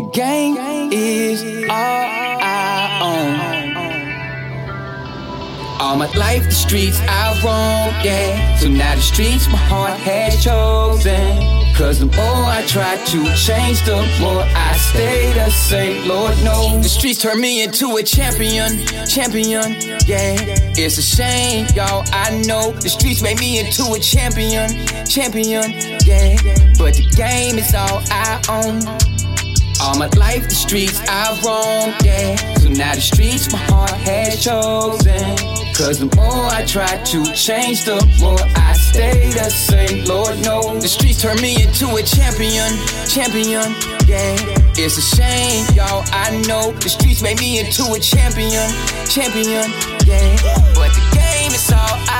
the game is all I own. All my life, the streets I roam, yeah. So now the streets my heart has chosen. Cause the more I try to change, the more I stay the same. Lord knows. The streets turn me into a champion, champion, yeah. It's a shame, y'all. I know the streets made me into a champion, champion, yeah. But the game is all I own. All my life, the streets I roam, yeah. So now the streets my heart has chosen. Cause the more I try to change, the more I stay the same. Lord knows. The streets turn me into a champion, champion, yeah. It's a shame, y'all. I know the streets made me into a champion, champion, yeah. But the game is all I.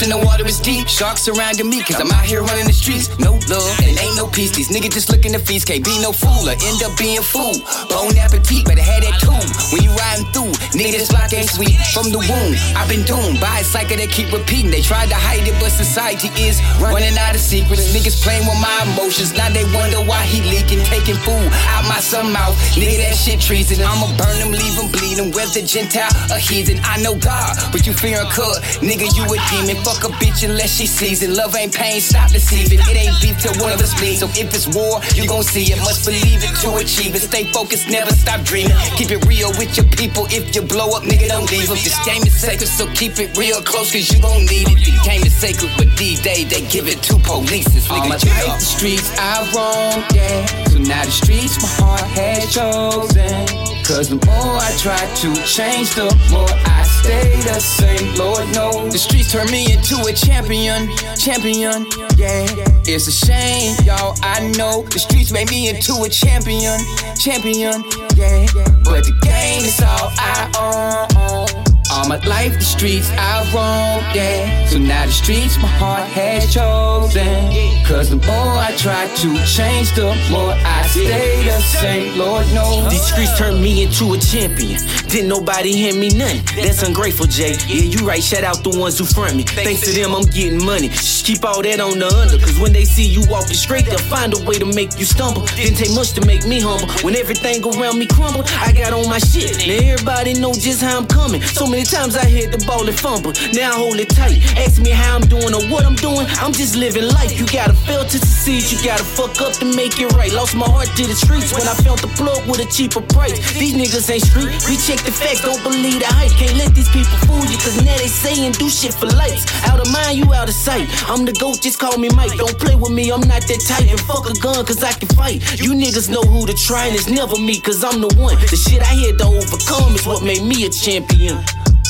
Jumped in the water, it's deep. Sharks surrounding me, cause I'm out here running the streets. No love, and ain't no peace. These niggas just looking to feast. Can't be no fool or end up being fool. Bon appetit, better have that too. When you riding through, nigga, this block ain't sweet. From the womb, I've been doomed by a cycle that keep repeating. They tried to hide it, but society is running out of secrets. Niggas playing with my emotions. Now they wonder why he leaking, taking food out my son mouth. Nigga, that shit treason. I'ma burn them, leave them bleeding. Whether Gentile or heathen, I know God, but you fearing cut. Nigga, you a demon and fuck a bitch unless she sees it. Love ain't pain, stop deceiving. It ain't beef till one of us bleed. So if it's war, you gon' see it. Must believe it to achieve it. Stay focused, never stop dreaming. Keep it real with your people. If you blow up, nigga, don't leave them. This game is sacred, so keep it real close, cause you gon' need it. The game is sacred, but these days they give it to police. All my life, the streets I roam, yeah. So now the streets my heart has chosen. Cause the more I try to change, the more I stay the same. Lord knows. The streets turn me into a champion, champion, yeah. It's a shame, y'all. I know the streets made me into a champion, champion, yeah. But the game is all I own. All my life, the streets I roam, yeah. So now the streets my heart has chosen. Cause the more I try to change, the more I stay the same. Lord knows. These streets turned me into a champion. Didn't nobody hand me nothing. That's ungrateful, Jay. Yeah, you right. Shout out the ones who front me. Thanks to them, I'm getting money. Just keep all that on the under. Cause when they see you walking straight, they'll find a way to make you stumble. Didn't take much to make me humble. When everything around me crumbled, I got on my shit. Now everybody know just how I'm coming. So many times I hit the ball and fumble. Now hold it tight. Ask me how I'm doing or what I'm doing. I'm just living life. You gotta fail to succeed. You gotta fuck up to make it right. Lost my heart to the streets when I felt the plug with a cheaper price. These niggas ain't street. We check the facts. Don't believe the hype. Can't let these people fool you. Cause now they say and do shit for likes. Out of mind, you out of sight. I'm the GOAT, just call me Mike. Don't play with me, I'm not that tight. And fuck a gun, cause I can fight. You niggas know who to try, and it's never me, cause I'm the one. The shit I had to overcome is what made me a champion.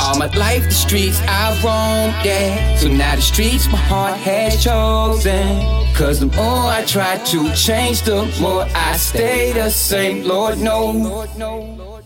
All my life, the streets I roam, yeah. So now the streets my heart has chosen. Cause the more I try to change, the more I stay the same. Lord knows.